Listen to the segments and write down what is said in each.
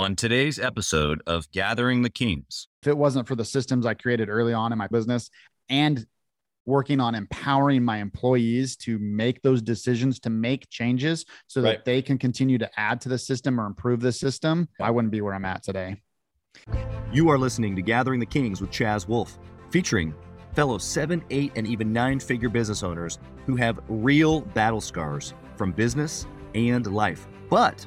On today's episode of Gathering the Kings, if it wasn't for the systems I created early on in my business and working on empowering my employees to make those decisions, to make changes so that they can continue to add to the system or improve the system, I wouldn't be where I'm at today. you are listening to Gathering the Kings with Chaz Wolfe, featuring fellow seven, eight, and even nine figure business owners who have real battle scars from business and life, but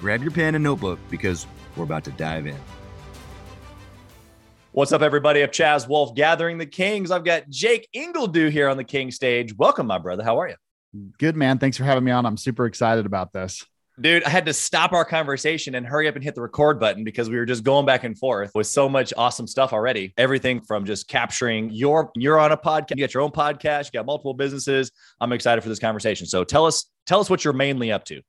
Grab your pen and notebook because we're about to dive in. What's up, everybody? I'm Chaz Wolfe, gathering the Kings. I've got Jake Ingledue here on the King stage. Welcome, my brother. How are you? Good man. Thanks for having me on. I'm super excited about this. Dude, I had to stop our conversation and hurry up and hit the record button because we were just going back and forth with so much awesome stuff already. Everything from just capturing your, you're on a podcast, you got your own podcast, you got multiple businesses. I'm excited for this conversation. So tell us, tell us what you're mainly up to.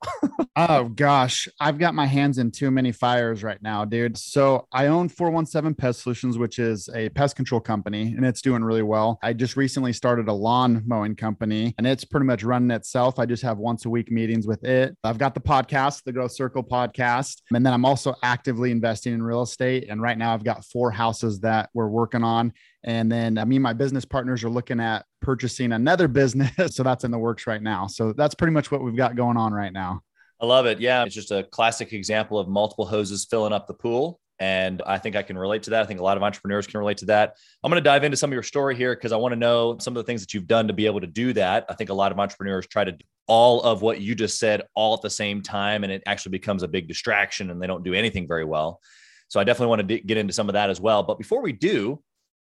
Oh gosh, I've got my hands in too many fires right now, dude. So I own 417 Pest Solutions, which is a pest control company, and it's doing really well. I just recently started a lawn mowing company, and it's pretty much running itself. I just have once a week meetings with it. I've got the podcast, the Growth Circle podcast, and then I'm also actively investing in real estate. And right now, I've got four houses that we're working on. And then uh, me and my business partners are looking at purchasing another business. so that's in the works right now. So that's pretty much what we've got going on right now. I love it. Yeah. It's just a classic example of multiple hoses filling up the pool. And I think I can relate to that. I think a lot of entrepreneurs can relate to that. I'm going to dive into some of your story here because I want to know some of the things that you've done to be able to do that. I think a lot of entrepreneurs try to do all of what you just said all at the same time, and it actually becomes a big distraction and they don't do anything very well. So I definitely want to d- get into some of that as well. But before we do,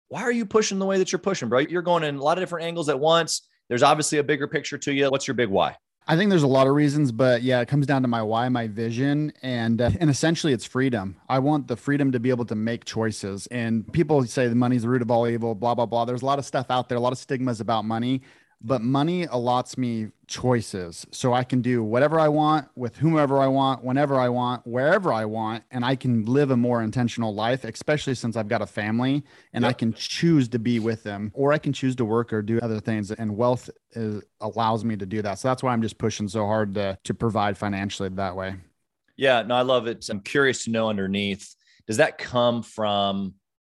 why are you pushing the way that you're pushing, bro? You're going in a lot of different angles at once. There's obviously a bigger picture to you. What's your big why? I think there's a lot of reasons, but yeah, it comes down to my why, my vision, and uh, and essentially it's freedom. I want the freedom to be able to make choices. And people say the money's the root of all evil, blah blah blah. There's a lot of stuff out there, a lot of stigmas about money, but money allots me choices, so I can do whatever I want with whomever I want, whenever I want, wherever I want, and I can live a more intentional life. Especially since I've got a family, and I can choose to be with them, or I can choose to work or do other things. And wealth is, allows me to do that. So that's why I'm just pushing so hard to to provide financially that way. Yeah, no, I love it. I'm curious to know underneath, does that come from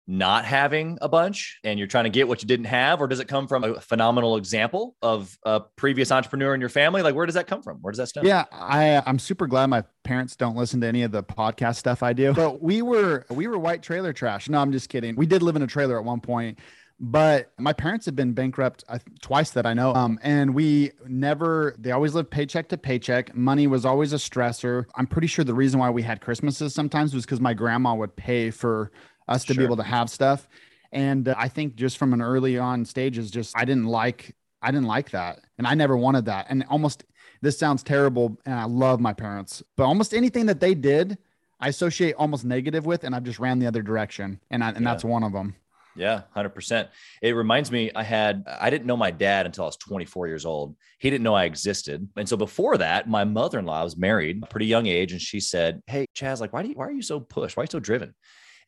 not having a bunch and you're trying to get what you didn't have, or does it come from a phenomenal example of a previous entrepreneur in your family? Like, where does that come from? Where does that stem? Yeah, I I'm super glad my parents don't listen to any of the podcast stuff I do. But we were we were white trailer trash. No, I'm just kidding. We did live in a trailer at one point, but my parents have been bankrupt twice that I know. Um, and we never they always lived paycheck to paycheck. Money was always a stressor. I'm pretty sure the reason why we had Christmases sometimes was because my grandma would pay for us to Sure. be able to have stuff. And uh, I think just from an early on stages, just I didn't like I didn't like that, and I never wanted that. And almost this sounds terrible, and I love my parents, but almost anything that they did, I associate almost negative with, and I've just ran the other direction, and I, and Yeah. that's one of them. Yeah, 100%. It reminds me, I had, I didn't know my dad until I was 24 years old. He didn't know I existed. And so before that, my mother in law was married, a pretty young age. And she said, Hey, Chaz, like, why do you, why are you so pushed? Why are you so driven?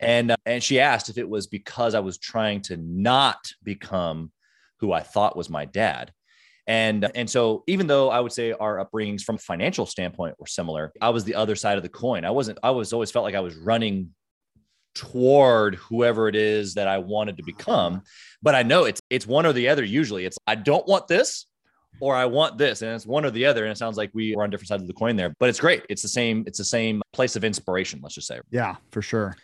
And, uh, and she asked if it was because I was trying to not become who I thought was my dad. And, and so even though I would say our upbringings from a financial standpoint were similar, I was the other side of the coin. I wasn't, I was always felt like I was running toward whoever it is that I wanted to become. But I know it's it's one or the other. Usually, it's I don't want this or I want this, and it's one or the other. And it sounds like we are on different sides of the coin there. But it's great. It's the same. It's the same place of inspiration. Let's just say. Yeah, for sure.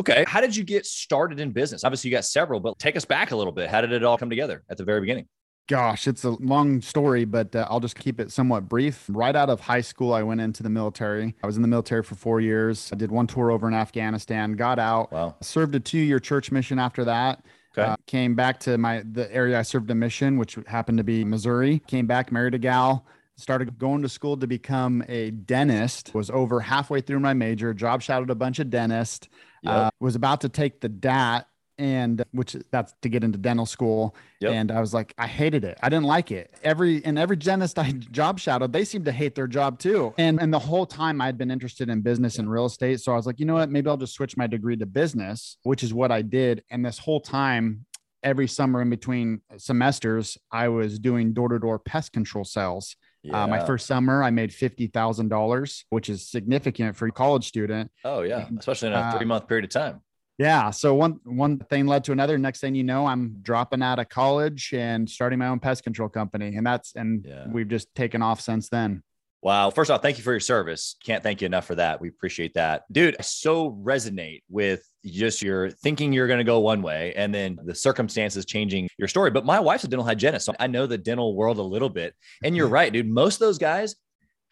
Okay. How did you get started in business? Obviously, you got several, but take us back a little bit. How did it all come together at the very beginning? Gosh, it's a long story, but uh, I'll just keep it somewhat brief. Right out of high school, I went into the military. I was in the military for four years. I did one tour over in Afghanistan, got out, Wow. served a two year church mission after that. Okay. Uh, came back to my the area I served a mission, which happened to be Missouri. Came back, married a gal, started going to school to become a dentist, was over halfway through my major, job shadowed a bunch of dentists, Yep. uh, was about to take the DAT and which that's to get into dental school. Yep. And I was like, I hated it. I didn't like it. Every and every dentist I job shadowed, they seemed to hate their job too. And and the whole time I'd been interested in business and real estate. So I was like, you know what? Maybe I'll just switch my degree to business, which is what I did. And this whole time, every summer in between semesters, I was doing door-to-door pest control sales. Uh, my first summer, I made fifty thousand dollars, which is significant for a college student. Oh yeah, especially in a Uh, three month period of time. Yeah. So one one thing led to another. Next thing you know, I'm dropping out of college and starting my own pest control company, and that's and Yeah. we've just taken off since then. Wow. First off, thank you for your service. Can't thank you enough for that. We appreciate that. Dude, I so resonate with just you're thinking you're going to go one way and then the circumstances changing your story. But my wife's a dental hygienist. So I know the dental world a little bit. And you're right, dude. Most of those guys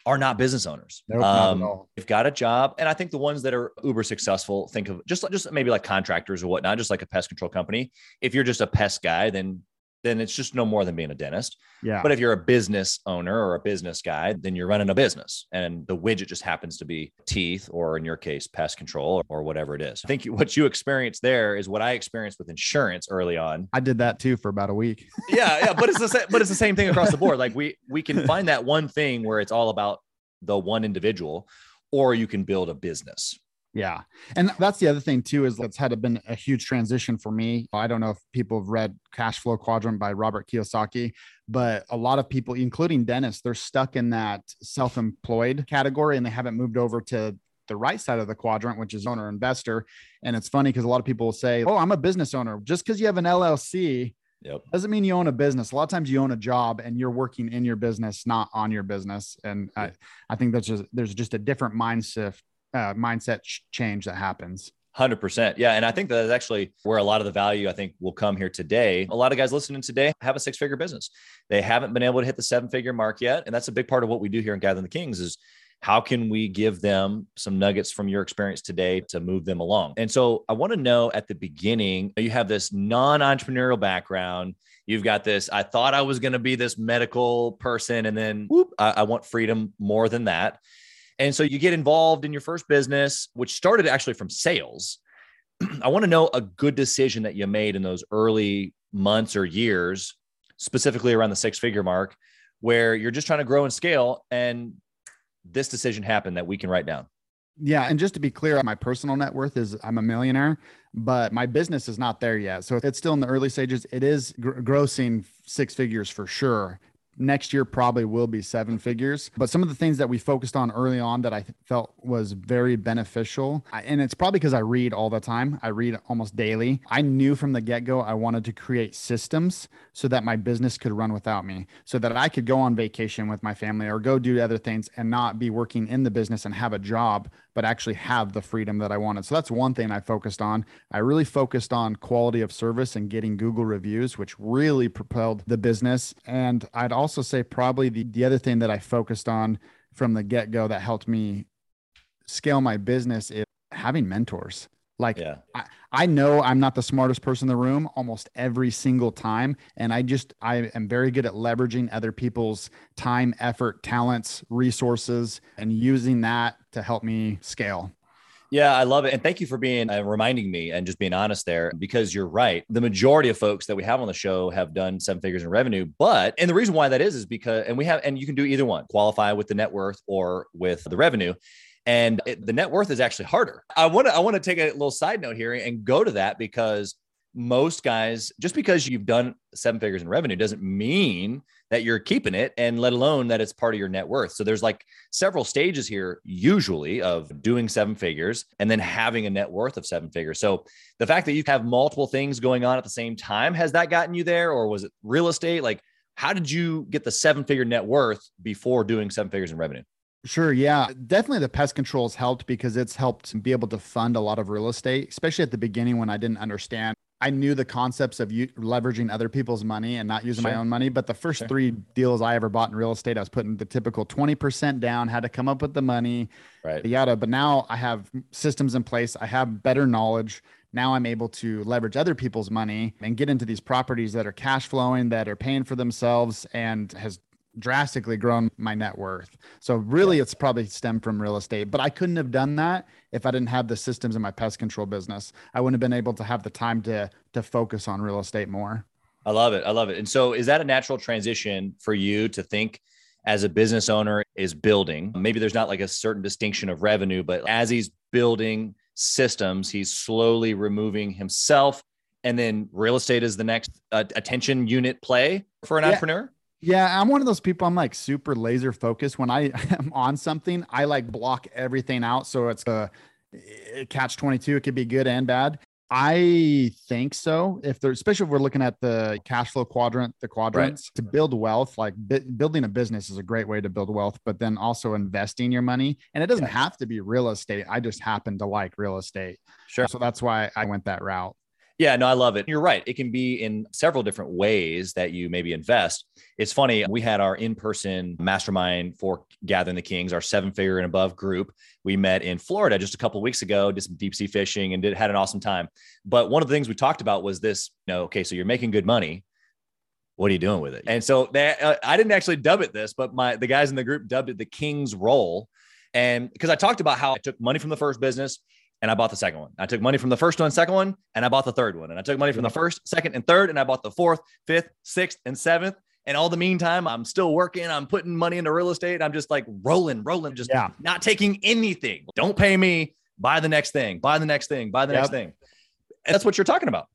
are not business owners. Nope, Um. They've got a job. And I think the ones that are uber successful think of just, just maybe like contractors or whatnot, just like a pest control company. If you're just a pest guy, then then it's just no more than being a dentist. Yeah. But if you're a business owner or a business guy, then you're running a business and the widget just happens to be teeth or in your case, pest control or whatever it is. I think what you experienced there is what I experienced with insurance early on. I did that too for about a week. Yeah, yeah, but it's the same, but it's the same thing across the board. Like we we can find that one thing where it's all about the one individual or you can build a business. Yeah. And that's the other thing too, is that's had been a huge transition for me. I don't know if people have read Cash Flow Quadrant by Robert Kiyosaki, but a lot of people, including dentists, they're stuck in that self-employed category and they haven't moved over to the right side of the quadrant, which is owner investor. And it's funny because a lot of people will say, Oh, I'm a business owner. Just because you have an LLC Yep. doesn't mean you own a business. A lot of times you own a job and you're working in your business, not on your business. And I, I think that's just there's just a different mindset uh, mindset ch- change that happens. Hundred percent, yeah, and I think that is actually where a lot of the value I think will come here today. A lot of guys listening today have a six-figure business; they haven't been able to hit the seven-figure mark yet, and that's a big part of what we do here in Gathering the Kings. Is how can we give them some nuggets from your experience today to move them along? And so I want to know at the beginning, you have this non-entrepreneurial background. You've got this. I thought I was going to be this medical person, and then whoop, I, I want freedom more than that. And so you get involved in your first business, which started actually from sales. I want to know a good decision that you made in those early months or years, specifically around the six figure mark, where you're just trying to grow and scale. And this decision happened that we can write down. Yeah, and just to be clear, my personal net worth is I'm a millionaire, but my business is not there yet. So it's still in the early stages. It is gr- grossing six figures for sure. Next year probably will be seven figures. But some of the things that we focused on early on that I felt was very beneficial, and it's probably because I read all the time. I read almost daily. I knew from the get go I wanted to create systems so that my business could run without me, so that I could go on vacation with my family or go do other things and not be working in the business and have a job, but actually have the freedom that I wanted. So that's one thing I focused on. I really focused on quality of service and getting Google reviews, which really propelled the business. And I'd also say probably the, the other thing that I focused on from the get go that helped me scale my business is having mentors. Like Yeah. I, I know I'm not the smartest person in the room almost every single time. And I just, I am very good at leveraging other people's time, effort, talents, resources, and using that to help me scale. Yeah, I love it. And thank you for being uh, reminding me and just being honest there because you're right. The majority of folks that we have on the show have done seven figures in revenue. But, and the reason why that is, is because, and we have, and you can do either one qualify with the net worth or with the revenue. And it, the net worth is actually harder. I want to, I want to take a little side note here and go to that because most guys, just because you've done seven figures in revenue doesn't mean that you're keeping it and let alone that it's part of your net worth. So there's like several stages here, usually of doing seven figures and then having a net worth of seven figures. So the fact that you have multiple things going on at the same time, has that gotten you there? Or was it real estate? Like, how did you get the seven figure net worth before doing seven figures in revenue? Sure. Yeah. Definitely the pest control has helped because it's helped be able to fund a lot of real estate, especially at the beginning when I didn't understand. I knew the concepts of you leveraging other people's money and not using Sure. my own money. But the first Sure. three deals I ever bought in real estate, I was putting the typical 20% down, had to come up with the money, Right. yada. But now I have systems in place. I have better knowledge. Now I'm able to leverage other people's money and get into these properties that are cash flowing, that are paying for themselves, and has drastically grown my net worth. So really it's probably stemmed from real estate, but I couldn't have done that if I didn't have the systems in my pest control business. I wouldn't have been able to have the time to to focus on real estate more. I love it. I love it. And so is that a natural transition for you to think as a business owner is building? Maybe there's not like a certain distinction of revenue, but as he's building systems, he's slowly removing himself and then real estate is the next uh, attention unit play for an yeah. entrepreneur yeah, I'm one of those people. I'm like super laser focused. When I am on something, I like block everything out. So it's uh, a catch 22. It could be good and bad. I think so. If there's, especially if we're looking at the cash flow quadrant, the quadrants right. to build wealth, like bi- building a business is a great way to build wealth, but then also investing your money. And it doesn't yes. have to be real estate. I just happen to like real estate. Sure. So that's why I went that route. Yeah, no, I love it. You're right. It can be in several different ways that you maybe invest. It's funny. We had our in person mastermind for Gathering the Kings, our seven figure and above group. We met in Florida just a couple weeks ago, did some deep sea fishing and did had an awesome time. But one of the things we talked about was this you know, okay, so you're making good money. What are you doing with it? And so that, uh, I didn't actually dub it this, but my the guys in the group dubbed it the King's role. And because I talked about how I took money from the first business, and I bought the second one. I took money from the first one, second one, and I bought the third one. And I took money from the first, second, and third, and I bought the fourth, fifth, sixth, and seventh. And all the meantime, I'm still working. I'm putting money into real estate. I'm just like rolling, rolling, just yeah. not taking anything. Don't pay me. Buy the next thing. Buy the next thing. Buy the yep. next thing. And that's what you're talking about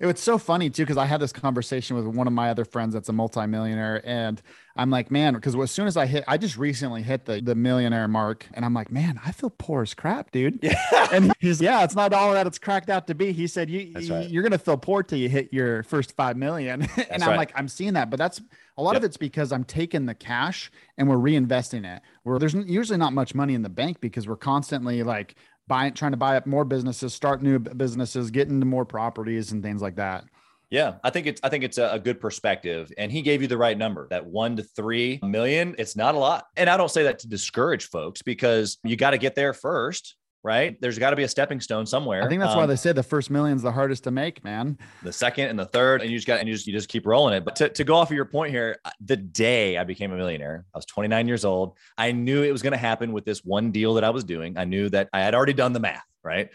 it was so funny too because I had this conversation with one of my other friends that's a multimillionaire, and I'm like, man, because as soon as I hit, I just recently hit the the millionaire mark, and I'm like, man, I feel poor as crap, dude. Yeah. and he's yeah, it's not all that it's cracked out to be. He said you right. you're gonna feel poor till you hit your first five million, and I'm right. like, I'm seeing that, but that's a lot yep. of it's because I'm taking the cash and we're reinvesting it. Where there's usually not much money in the bank because we're constantly like buying, trying to buy up more businesses, start new businesses, get into more properties and things like that. Yeah, I think it's I think it's a, good perspective, and he gave you the right number. That one to three million, it's not a lot, and I don't say that to discourage folks because you got to get there first right? There's got to be a stepping stone somewhere. I think that's um, why they say the first million's the hardest to make, man. The second and the third, and you just got and you just you just keep rolling it. But to, to go off of your point here, uh, the day I became a millionaire, I was 29 years old. I knew it was going to happen with this one deal that I was doing. I knew that I had already done the math, right?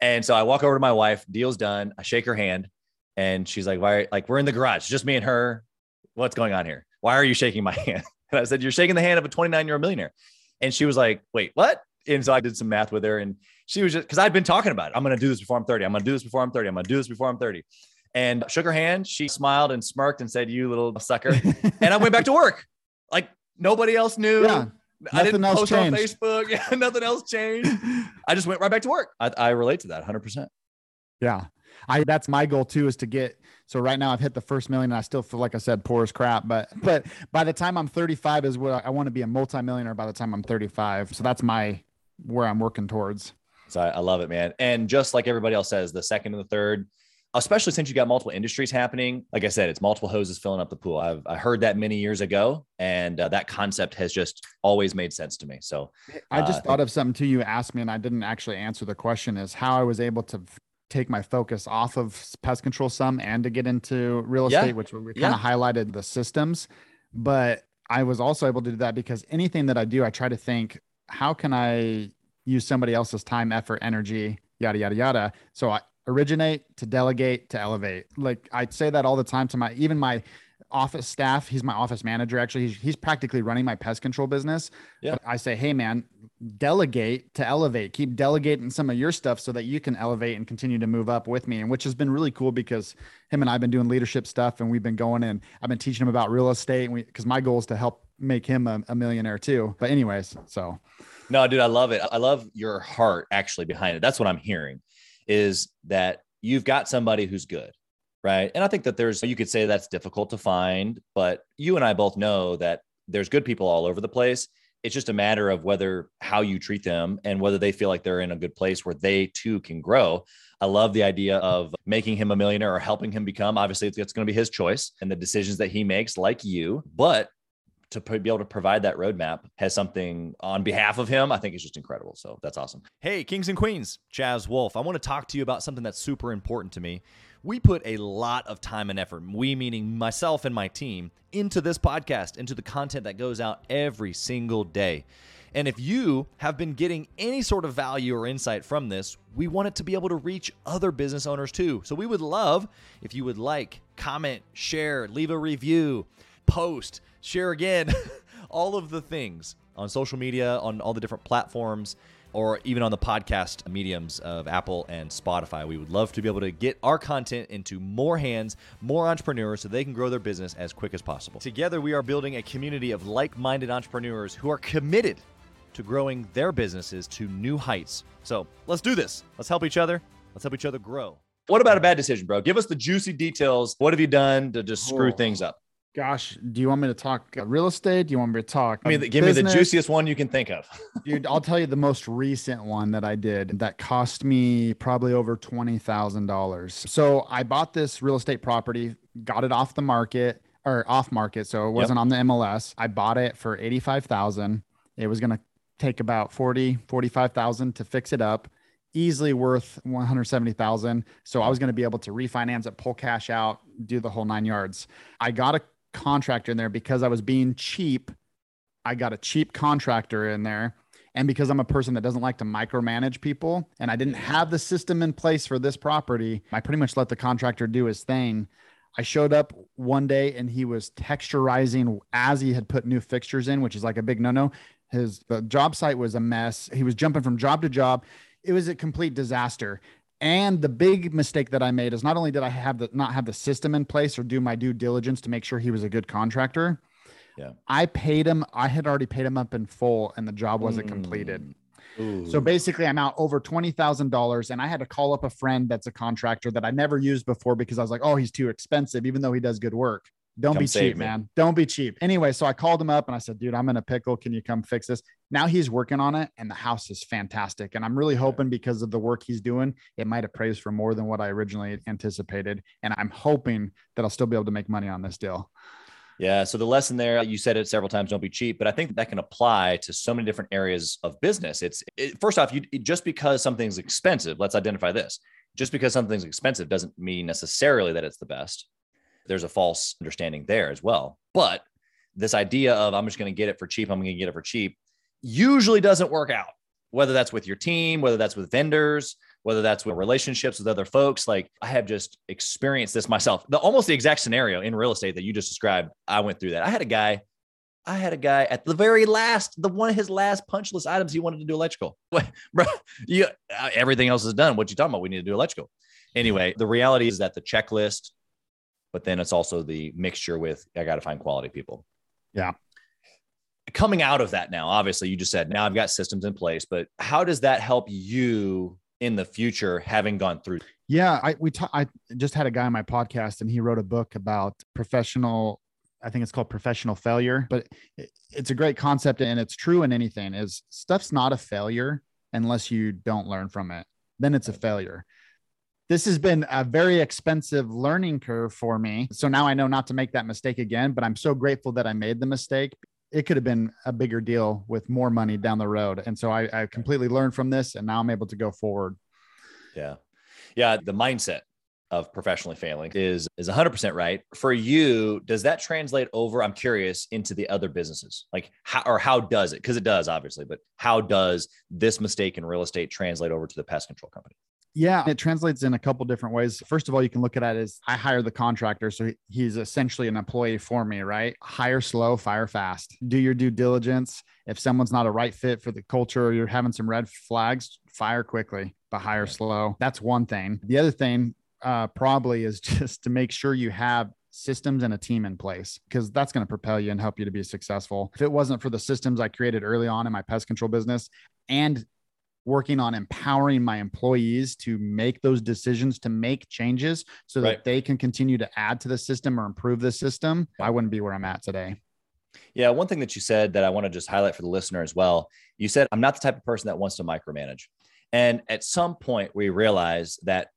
And so I walk over to my wife, deal's done. I shake her hand, and she's like, "Why? Like we're in the garage, just me and her. What's going on here? Why are you shaking my hand?" And I said, "You're shaking the hand of a 29 year old millionaire." And she was like, "Wait, what?" And so I did some math with her, and she was just because I'd been talking about it. I'm going to do this before I'm 30. I'm going to do this before I'm 30. I'm going to do this before I'm 30. And shook her hand. She smiled and smirked and said, "You little sucker." and I went back to work. Like nobody else knew. Yeah. I didn't post changed. on Facebook. Yeah, nothing else changed. I just went right back to work. I, I relate to that 100%. Yeah. I that's my goal too is to get so right now I've hit the first million and I still feel like I said poor as crap but but by the time I'm 35 is what I, I want to be a multimillionaire by the time I'm 35 so that's my where I'm working towards. So I, I love it, man. And just like everybody else says, the second and the third, especially since you got multiple industries happening. Like I said, it's multiple hoses filling up the pool. I've I heard that many years ago, and uh, that concept has just always made sense to me. So I just uh, thought of something too. You asked me, and I didn't actually answer the question. Is how I was able to take my focus off of pest control some and to get into real estate, yeah. which we kind of yeah. highlighted the systems, but I was also able to do that because anything that I do, I try to think how can I use somebody else's time, effort, energy, yada, yada, yada. So I originate to delegate to elevate. Like I say that all the time to my, even my office staff. He's my office manager. Actually, he's, he's practically running my pest control business. Yeah. I say, Hey man, delegate to elevate, keep delegating some of your stuff so that you can elevate and continue to move up with me. And which has been really cool because him and I've been doing leadership stuff and we've been going and I've been teaching him about real estate. And we, cause my goal is to help make him a, a millionaire too. But anyways, so no, dude, I love it. I love your heart actually behind it. That's what I'm hearing is that you've got somebody who's good, right? And I think that there's, you could say that's difficult to find, but you and I both know that there's good people all over the place. It's just a matter of whether how you treat them and whether they feel like they're in a good place where they too can grow. I love the idea of making him a millionaire or helping him become. Obviously, it's, it's going to be his choice and the decisions that he makes, like you. But to be able to provide that roadmap has something on behalf of him, I think is just incredible. So that's awesome. Hey, kings and queens, Chaz Wolfe. I want to talk to you about something that's super important to me We put a lot of time and effort, we meaning myself and my team, into this podcast, into the content that goes out every single day. And if you have been getting any sort of value or insight from this, we want it to be able to reach other business owners too. So we would love if you would like, comment, share, leave a review, post, share again, all of the things on social media, on all the different platforms or even on the podcast mediums of Apple and Spotify. We would love to be able to get our content into more hands, more entrepreneurs, so they can grow their business as quick as possible. Together, we are building a community of like minded entrepreneurs who are committed to growing their businesses to new heights. So let's do this. Let's help each other. Let's help each other grow. What about a bad decision, bro? Give us the juicy details. What have you done to just screw oh. things up? Gosh, do you want me to talk real estate? Do you want me to talk? I mean, give business? me the juiciest one you can think of. Dude, I'll tell you the most recent one that I did that cost me probably over $20,000. So I bought this real estate property, got it off the market or off market. So it wasn't yep. on the MLS. I bought it for 85,000. It was going to take about 40, 45,000 to fix it up easily worth 170,000. So I was going to be able to refinance it, pull cash out, do the whole nine yards. I got a contractor in there because I was being cheap. I got a cheap contractor in there. And because I'm a person that doesn't like to micromanage people and I didn't have the system in place for this property, I pretty much let the contractor do his thing. I showed up one day and he was texturizing as he had put new fixtures in, which is like a big no no. His the job site was a mess. He was jumping from job to job. It was a complete disaster. And the big mistake that I made is not only did I have the not have the system in place or do my due diligence to make sure he was a good contractor. Yeah. I paid him, I had already paid him up in full and the job wasn't mm. completed. Ooh. So basically, I'm out over twenty thousand dollars, and I had to call up a friend that's a contractor that I never used before because I was like, "Oh, he's too expensive," even though he does good work. Don't come be cheap, me. man. Don't be cheap. Anyway, so I called him up and I said, dude, I'm in a pickle. Can you come fix this? Now he's working on it and the house is fantastic. And I'm really hoping because of the work he's doing, it might have praised for more than what I originally anticipated. And I'm hoping that I'll still be able to make money on this deal. Yeah. So the lesson there, you said it several times, don't be cheap, but I think that can apply to so many different areas of business. It's it, first off, you just because something's expensive, let's identify this. Just because something's expensive doesn't mean necessarily that it's the best there's a false understanding there as well. But this idea of I'm just going to get it for cheap, I'm going to get it for cheap, usually doesn't work out. Whether that's with your team, whether that's with vendors, whether that's with relationships with other folks. Like I have just experienced this myself. The almost the exact scenario in real estate that you just described. I went through that. I had a guy I had a guy at the very last, the one of his last punch list items, he wanted to do electrical. Bro, you, uh, everything else is done. What you talking about? We need to do electrical. Anyway, the reality is that the checklist but then it's also the mixture with I got to find quality people. Yeah. Coming out of that now, obviously, you just said now I've got systems in place, but how does that help you in the future, having gone through? Yeah, I we ta- I just had a guy on my podcast, and he wrote a book about professional. I think it's called professional failure, but it's a great concept, and it's true in anything. Is stuff's not a failure unless you don't learn from it. Then it's a failure this has been a very expensive learning curve for me. So now I know not to make that mistake again, but I'm so grateful that I made the mistake. It could have been a bigger deal with more money down the road. And so I, I completely learned from this and now I'm able to go forward. Yeah. Yeah. The mindset of professionally failing is is 100% right for you does that translate over i'm curious into the other businesses like how or how does it because it does obviously but how does this mistake in real estate translate over to the pest control company yeah, it translates in a couple different ways. First of all, you can look at it as I hire the contractor, so he's essentially an employee for me, right? Hire slow, fire fast. Do your due diligence. If someone's not a right fit for the culture or you're having some red flags, fire quickly, but hire slow. That's one thing. The other thing uh, probably is just to make sure you have systems and a team in place because that's going to propel you and help you to be successful. If it wasn't for the systems I created early on in my pest control business and working on empowering my employees to make those decisions to make changes so that right. they can continue to add to the system or improve the system i wouldn't be where i'm at today. Yeah one thing that you said that i want to just highlight for the listener as well you said i'm not the type of person that wants to micromanage. And at some point we realize that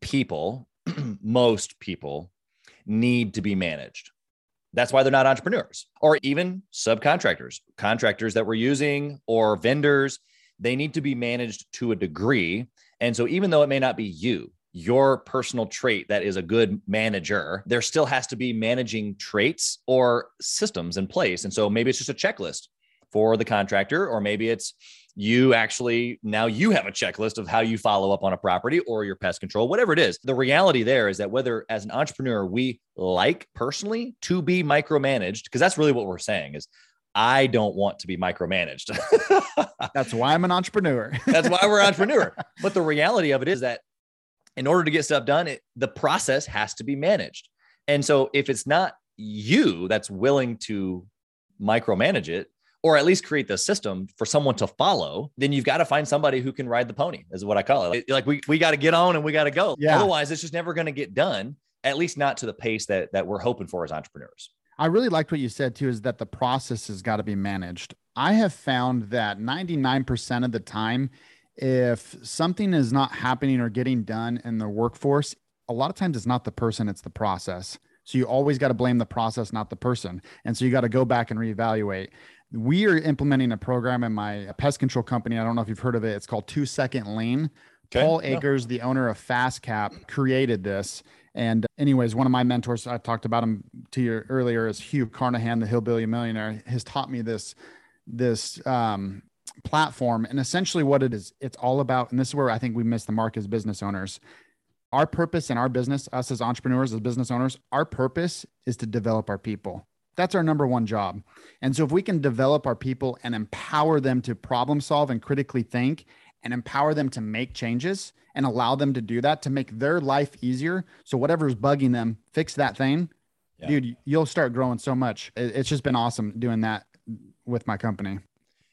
people most people need to be managed. That's why they're not entrepreneurs or even subcontractors contractors that we're using or vendors they need to be managed to a degree. And so, even though it may not be you, your personal trait that is a good manager, there still has to be managing traits or systems in place. And so maybe it's just a checklist for the contractor, or maybe it's you actually now you have a checklist of how you follow up on a property or your pest control, whatever it is. The reality there is that whether as an entrepreneur we like personally to be micromanaged, because that's really what we're saying is I don't want to be micromanaged. That's why I'm an entrepreneur. That's why we're entrepreneur. But the reality of it is that in order to get stuff done, it, the process has to be managed. And so if it's not you that's willing to micromanage it, or at least create the system for someone to follow, then you've got to find somebody who can ride the pony, is what I call it. Like we, we got to get on and we got to go. Yeah. Otherwise, it's just never going to get done, at least not to the pace that, that we're hoping for as entrepreneurs. I really liked what you said too, is that the process has got to be managed. I have found that 99% of the time, if something is not happening or getting done in the workforce, a lot of times it's not the person, it's the process. So you always got to blame the process, not the person. And so you got to go back and reevaluate. We are implementing a program in my pest control company. I don't know if you've heard of it. It's called Two Second Lean. Okay. Paul Akers, no. the owner of FastCap, created this. And anyways, one of my mentors, I talked about him to you earlier, is Hugh Carnahan, the hillbilly millionaire, has taught me this this um, platform. And essentially, what it is, it's all about, and this is where I think we miss the mark as business owners. Our purpose in our business, us as entrepreneurs, as business owners, our purpose is to develop our people. That's our number one job. And so, if we can develop our people and empower them to problem solve and critically think and empower them to make changes and allow them to do that to make their life easier. So, whatever's bugging them, fix that thing. Yeah. Dude, you'll start growing so much. It's just been awesome doing that with my company.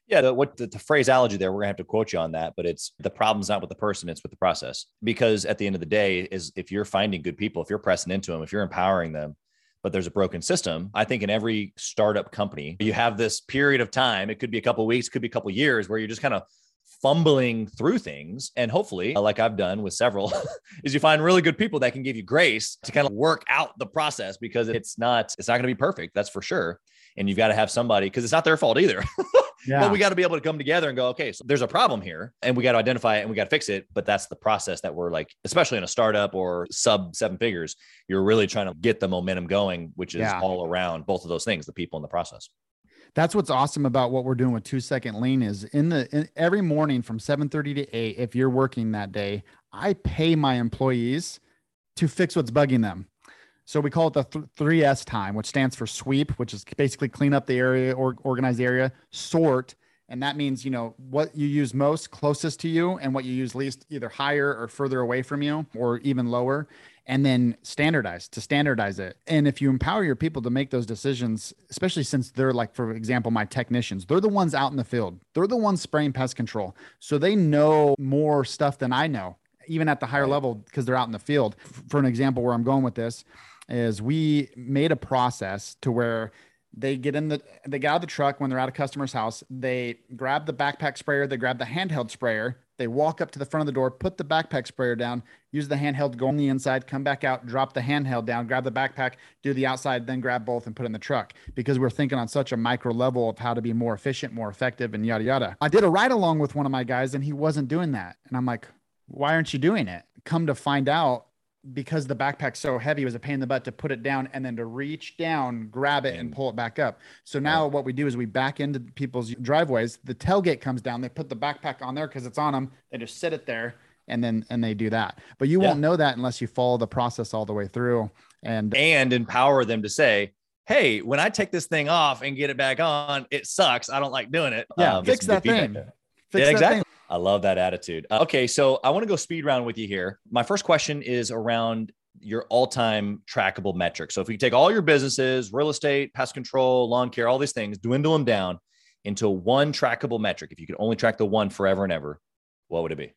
Yeah, the, what the, the, phraseology there, we're gonna have to quote you on that, but it's the problem's not with the person, it's with the process. Because at the end of the day, is if you're finding good people, if you're pressing into them, if you're empowering them, but there's a broken system. I think in every startup company, you have this period of time. It could be a couple weeks, could be a couple years, where you're just kind of fumbling through things. And hopefully, uh, like I've done with several, is you find really good people that can give you grace to kind of work out the process because it's not it's not going to be perfect. That's for sure. And you've got to have somebody because it's not their fault either. yeah. But we got to be able to come together and go, okay, so there's a problem here and we got to identify it and we got to fix it. But that's the process that we're like, especially in a startup or sub seven figures, you're really trying to get the momentum going, which is yeah. all around both of those things, the people and the process that's what's awesome about what we're doing with two second lean is in the in, every morning from 7 30 to 8 if you're working that day i pay my employees to fix what's bugging them. So we call it the th- 3s time which stands for sweep which is basically clean up the area or organize the area sort. And that means you know what you use most closest to you and what you use least either higher or further away from you or even lower and then standardize to standardize it. And if you empower your people to make those decisions, especially since they're like, for example, my technicians, they're the ones out in the field, they're the ones spraying pest control. So they know more stuff than I know, even at the higher level, because they're out in the field. For an example, where I'm going with this is we made a process to where they get in the they get out of the truck when they're at a customer's house they grab the backpack sprayer they grab the handheld sprayer they walk up to the front of the door, put the backpack sprayer down, use the handheld, go on the inside, come back out, drop the handheld down, grab the backpack, do the outside, then grab both and put in the truck because we're thinking on such a micro level of how to be more efficient, more effective, and yada, yada. I did a ride along with one of my guys and he wasn't doing that. And I'm like, why aren't you doing it? Come to find out, because the backpack's so heavy, it was a pain in the butt to put it down and then to reach down, grab it, and pull it back up. So now what we do is we back into people's driveways. The tailgate comes down. They put the backpack on there because it's on them. They just sit it there and then and they do that. But you yeah. won't know that unless you follow the process all the way through and and empower them to say, "Hey, when I take this thing off and get it back on, it sucks. I don't like doing it." Yeah, um, fix that thing. Fix yeah, exactly. Thing. I love that attitude. Uh, okay, so I want to go speed round with you here. My first question is around your all-time trackable metric. So if you take all your businesses, real estate, pest control, lawn care, all these things, dwindle them down into one trackable metric. If you could only track the one forever and ever, what would it be?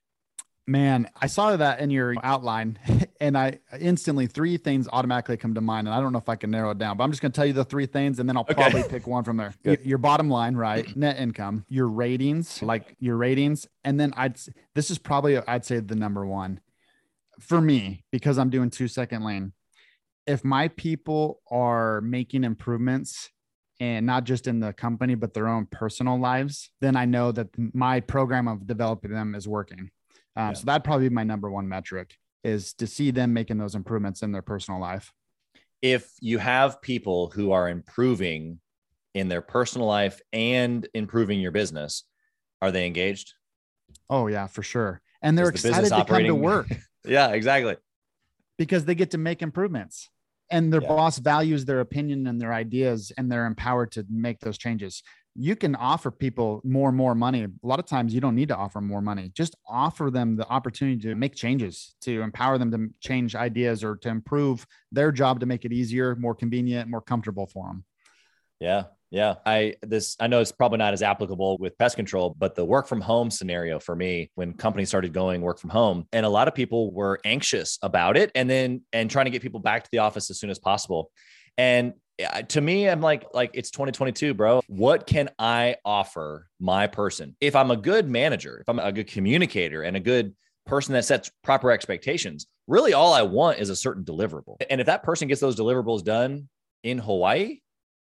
Man, I saw that in your outline and I instantly three things automatically come to mind. And I don't know if I can narrow it down, but I'm just going to tell you the three things and then I'll okay. probably pick one from there. Your, your bottom line, right? Net income, your ratings, like your ratings. And then I'd, this is probably, I'd say the number one for me because I'm doing two second lean. If my people are making improvements and not just in the company, but their own personal lives, then I know that my program of developing them is working. Um, yeah. So that'd probably be my number one metric. Is to see them making those improvements in their personal life. If you have people who are improving in their personal life and improving your business, are they engaged? Oh yeah, for sure. And they're Is excited to come to work Yeah, exactly. because they get to make improvements. And their Yeah. boss values their opinion and their ideas and they're empowered to make those changes. You can offer people more and more money. A lot of times you don't need to offer more money. Just offer them the opportunity to make changes, to empower them to change ideas or to improve their job to make it easier, more convenient, more comfortable for them. Yeah. Yeah. I this I know it's probably not as applicable with pest control, but the work from home scenario for me when companies started going work from home and a lot of people were anxious about it and then and trying to get people back to the office as soon as possible. And to me I'm like like it's 2022, bro. What can I offer my person? If I'm a good manager, if I'm a good communicator and a good person that sets proper expectations, really all I want is a certain deliverable. And if that person gets those deliverables done in Hawaii,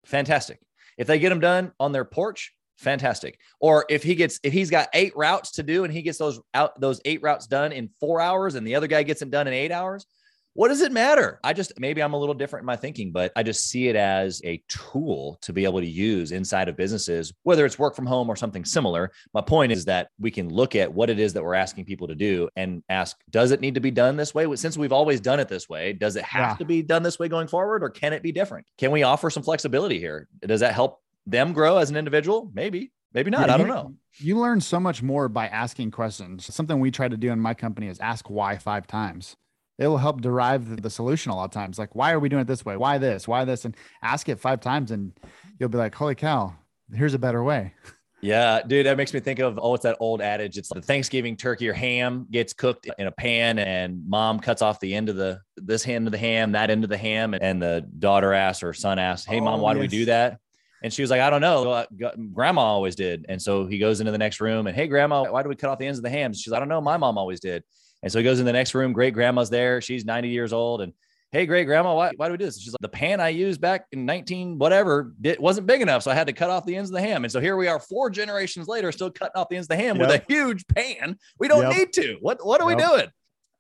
fantastic. If they get them done on their porch, fantastic. Or if he gets if he's got eight routes to do and he gets those out those eight routes done in 4 hours and the other guy gets them done in 8 hours, what does it matter? I just maybe I'm a little different in my thinking, but I just see it as a tool to be able to use inside of businesses, whether it's work from home or something similar. My point is that we can look at what it is that we're asking people to do and ask, does it need to be done this way? Since we've always done it this way, does it have Yeah. to be done this way going forward or can it be different? Can we offer some flexibility here? Does that help them grow as an individual? Maybe, maybe not. Yeah, I don't you- know. You learn so much more by asking questions. Something we try to do in my company is ask why five times. It will help derive the- solution a lot of times. Like, why are we doing it this way? Why this? Why this? And ask it five times, and you'll be like, holy cow, here's a better way. Yeah, dude, that makes me think of oh, it's that old adage. It's the Thanksgiving turkey or ham gets cooked in a pan, and mom cuts off the end of the this end of the ham, that end of the ham, and the daughter asks or son asks, "Hey, mom, Oh, why do we do that?" And she was like, "I don't know. Grandma always did." And so he goes into the next room, and hey, Grandma, why do we cut off the ends of the ham? She's, like, "I don't know. My mom always did." And so he goes in the next room. Great grandma's there. She's 90 years old, and hey, great grandma, why, why do we do this? She's like, the pan I used back in 19 whatever it wasn't big enough. So I had to cut off the ends of the ham. And so here we are four generations later, still cutting off the ends of the ham with a huge pan. We don't Yep. need to. What, what are we doing?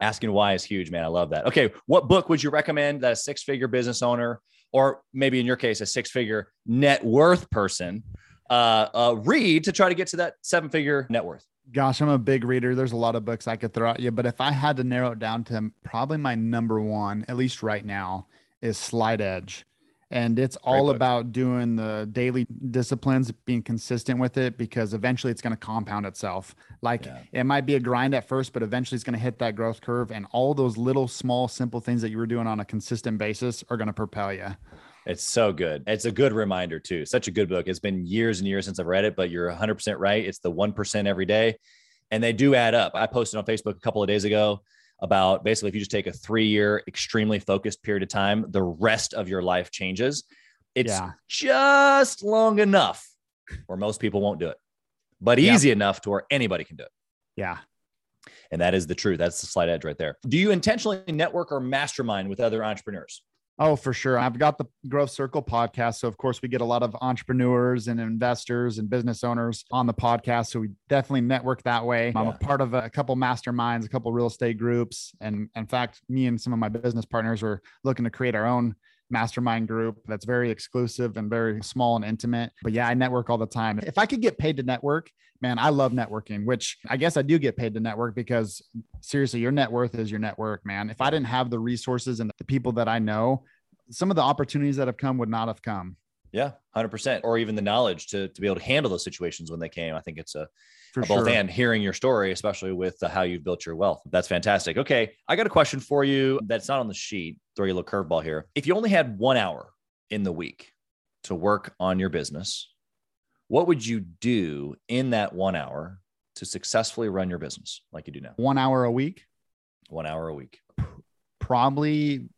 Asking why is huge, man. I love that. Okay. What book would you recommend that a six figure business owner, or maybe in your case, a six figure net worth person, uh, uh, read to try to get to that seven figure net worth? Gosh, I'm a big reader. There's a lot of books I could throw at you, but if I had to narrow it down to probably my number one, at least right now, is Slight Edge. And it's all about doing the daily disciplines, being consistent with it, because eventually it's going to compound itself. Like Yeah. it might be a grind at first, but eventually it's going to hit that growth curve. And all those little, small, simple things that you were doing on a consistent basis are going to propel you. It's so good. It's a good reminder too. Such a good book. It's been years and years since I've read it, but you're 100% right. It's the 1% every day and they do add up. I posted on Facebook a couple of days ago about basically if you just take a 3-year extremely focused period of time, the rest of your life changes. It's Yeah. just long enough where most people won't do it. But Yeah. easy enough to where anybody can do it. Yeah. And that is the truth. That's the slight edge right there. Do you intentionally network or mastermind with other entrepreneurs? Oh, for sure. I've got the Growth Circle podcast. So, of course, we get a lot of entrepreneurs and investors and business owners on the podcast. So, we definitely network that way. I'm a part of a couple masterminds, a couple real estate groups. And in fact, me and some of my business partners were looking to create our own mastermind group that's very exclusive and very small and intimate. But yeah, I network all the time. If I could get paid to network, man, I love networking, which I guess I do get paid to network because seriously, your net worth is your network, man. If I didn't have the resources and the people that I know, some of the opportunities that have come would not have come. Yeah, hundred percent, or even the knowledge to to be able to handle those situations when they came. I think it's a, a both sure. and hearing your story, especially with uh, how you've built your wealth. That's fantastic. Okay, I got a question for you that's not on the sheet. Throw you a little curveball here. If you only had one hour in the week to work on your business, what would you do in that one hour to successfully run your business like you do now? One hour a week, One hour a week. probably.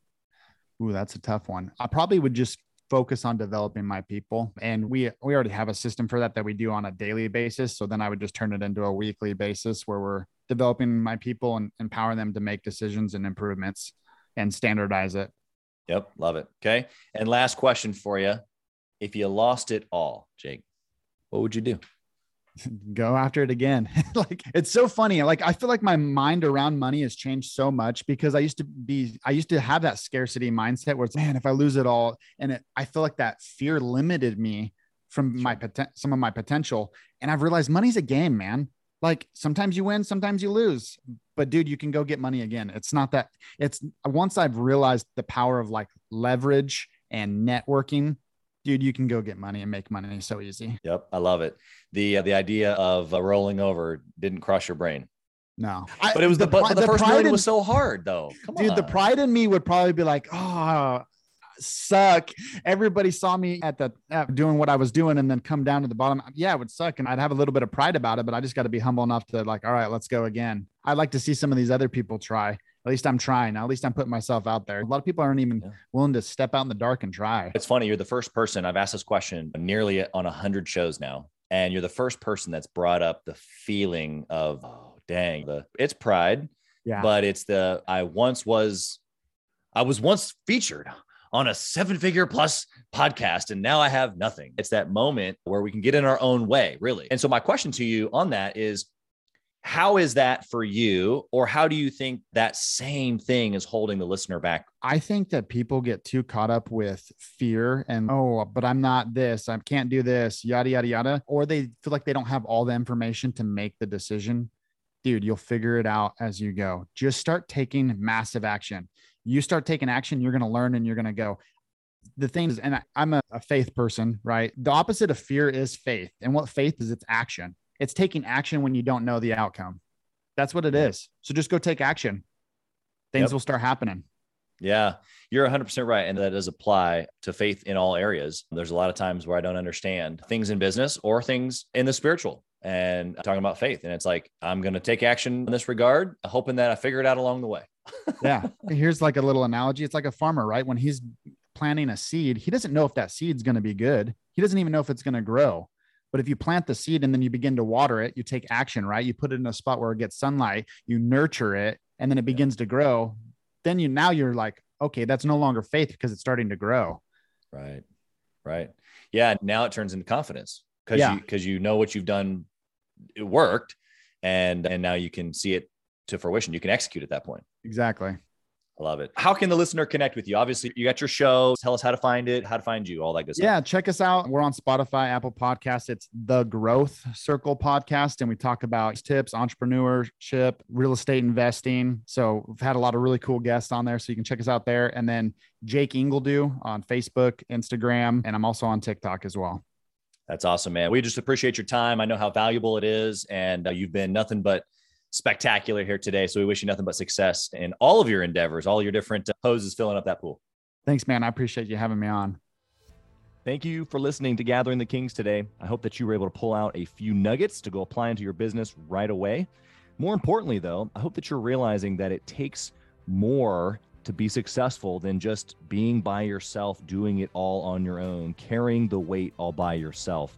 Ooh, that's a tough one. I probably would just focus on developing my people, and we we already have a system for that that we do on a daily basis. So then I would just turn it into a weekly basis where we're developing my people and empowering them to make decisions and improvements and standardize it. Yep, love it. Okay, and last question for you: If you lost it all, Jake, what would you do? go after it again. like it's so funny. Like I feel like my mind around money has changed so much because I used to be, I used to have that scarcity mindset where it's, man, if I lose it all, and it, I feel like that fear limited me from my poten- some of my potential. And I've realized money's a game, man. Like sometimes you win, sometimes you lose. But dude, you can go get money again. It's not that. It's once I've realized the power of like leverage and networking dude, you can go get money and make money so easy. Yep, I love it. The uh, the idea of uh, rolling over didn't cross your brain. No, but it was the, the, but the, the first million in, was so hard though. Come dude, on. the pride in me would probably be like, oh, suck. Everybody saw me at the at doing what I was doing and then come down to the bottom. Yeah, it would suck. And I'd have a little bit of pride about it, but I just got to be humble enough to like, all right, let's go again. I'd like to see some of these other people try. At least I'm trying. At least I'm putting myself out there. A lot of people aren't even yeah. willing to step out in the dark and try. It's funny. You're the first person I've asked this question nearly on a hundred shows now. And you're the first person that's brought up the feeling of, oh, dang, the it's pride. Yeah. But it's the I once was I was once featured on a seven figure plus podcast and now I have nothing. It's that moment where we can get in our own way, really. And so, my question to you on that is how is that for you? Or how do you think that same thing is holding the listener back? I think that people get too caught up with fear and, oh, but I'm not this, I can't do this, yada, yada, yada. Or they feel like they don't have all the information to make the decision. Dude, you'll figure it out as you go. Just start taking massive action. You start taking action, you're going to learn and you're going to go. The thing is, and I, I'm a, a faith person, right? The opposite of fear is faith. And what faith is, it's action it's taking action when you don't know the outcome. That's what it is. So just go take action. Things yep. will start happening. Yeah, you're 100% right. And that does apply to faith in all areas. There's a lot of times where I don't understand things in business or things in the spiritual and talking about faith. And it's like, I'm going to take action in this regard, hoping that I figure it out along the way. yeah. Here's like a little analogy it's like a farmer, right? When he's planting a seed, he doesn't know if that seed's going to be good. He doesn't even know if it's going to grow. But if you plant the seed and then you begin to water it, you take action, right? You put it in a spot where it gets sunlight, you nurture it, and then it begins to grow. Then you now you're like, okay, that's no longer faith because it's starting to grow. Right. Right. Yeah. Now it turns into confidence because yeah. you because you know what you've done, it worked, and and now you can see it to fruition. You can execute at that point. Exactly. I love it. How can the listener connect with you? Obviously, you got your show. Tell us how to find it, how to find you, all that good stuff. Yeah, check us out. We're on Spotify, Apple Podcasts. It's the Growth Circle podcast, and we talk about tips, entrepreneurship, real estate investing. So we've had a lot of really cool guests on there. So you can check us out there. And then Jake Ingledue on Facebook, Instagram, and I'm also on TikTok as well. That's awesome, man. We just appreciate your time. I know how valuable it is, and uh, you've been nothing but spectacular here today. So we wish you nothing but success in all of your endeavors, all your different uh, poses filling up that pool. Thanks, man. I appreciate you having me on. Thank you for listening to Gathering the Kings today. I hope that you were able to pull out a few nuggets to go apply into your business right away. More importantly, though, I hope that you're realizing that it takes more to be successful than just being by yourself, doing it all on your own, carrying the weight all by yourself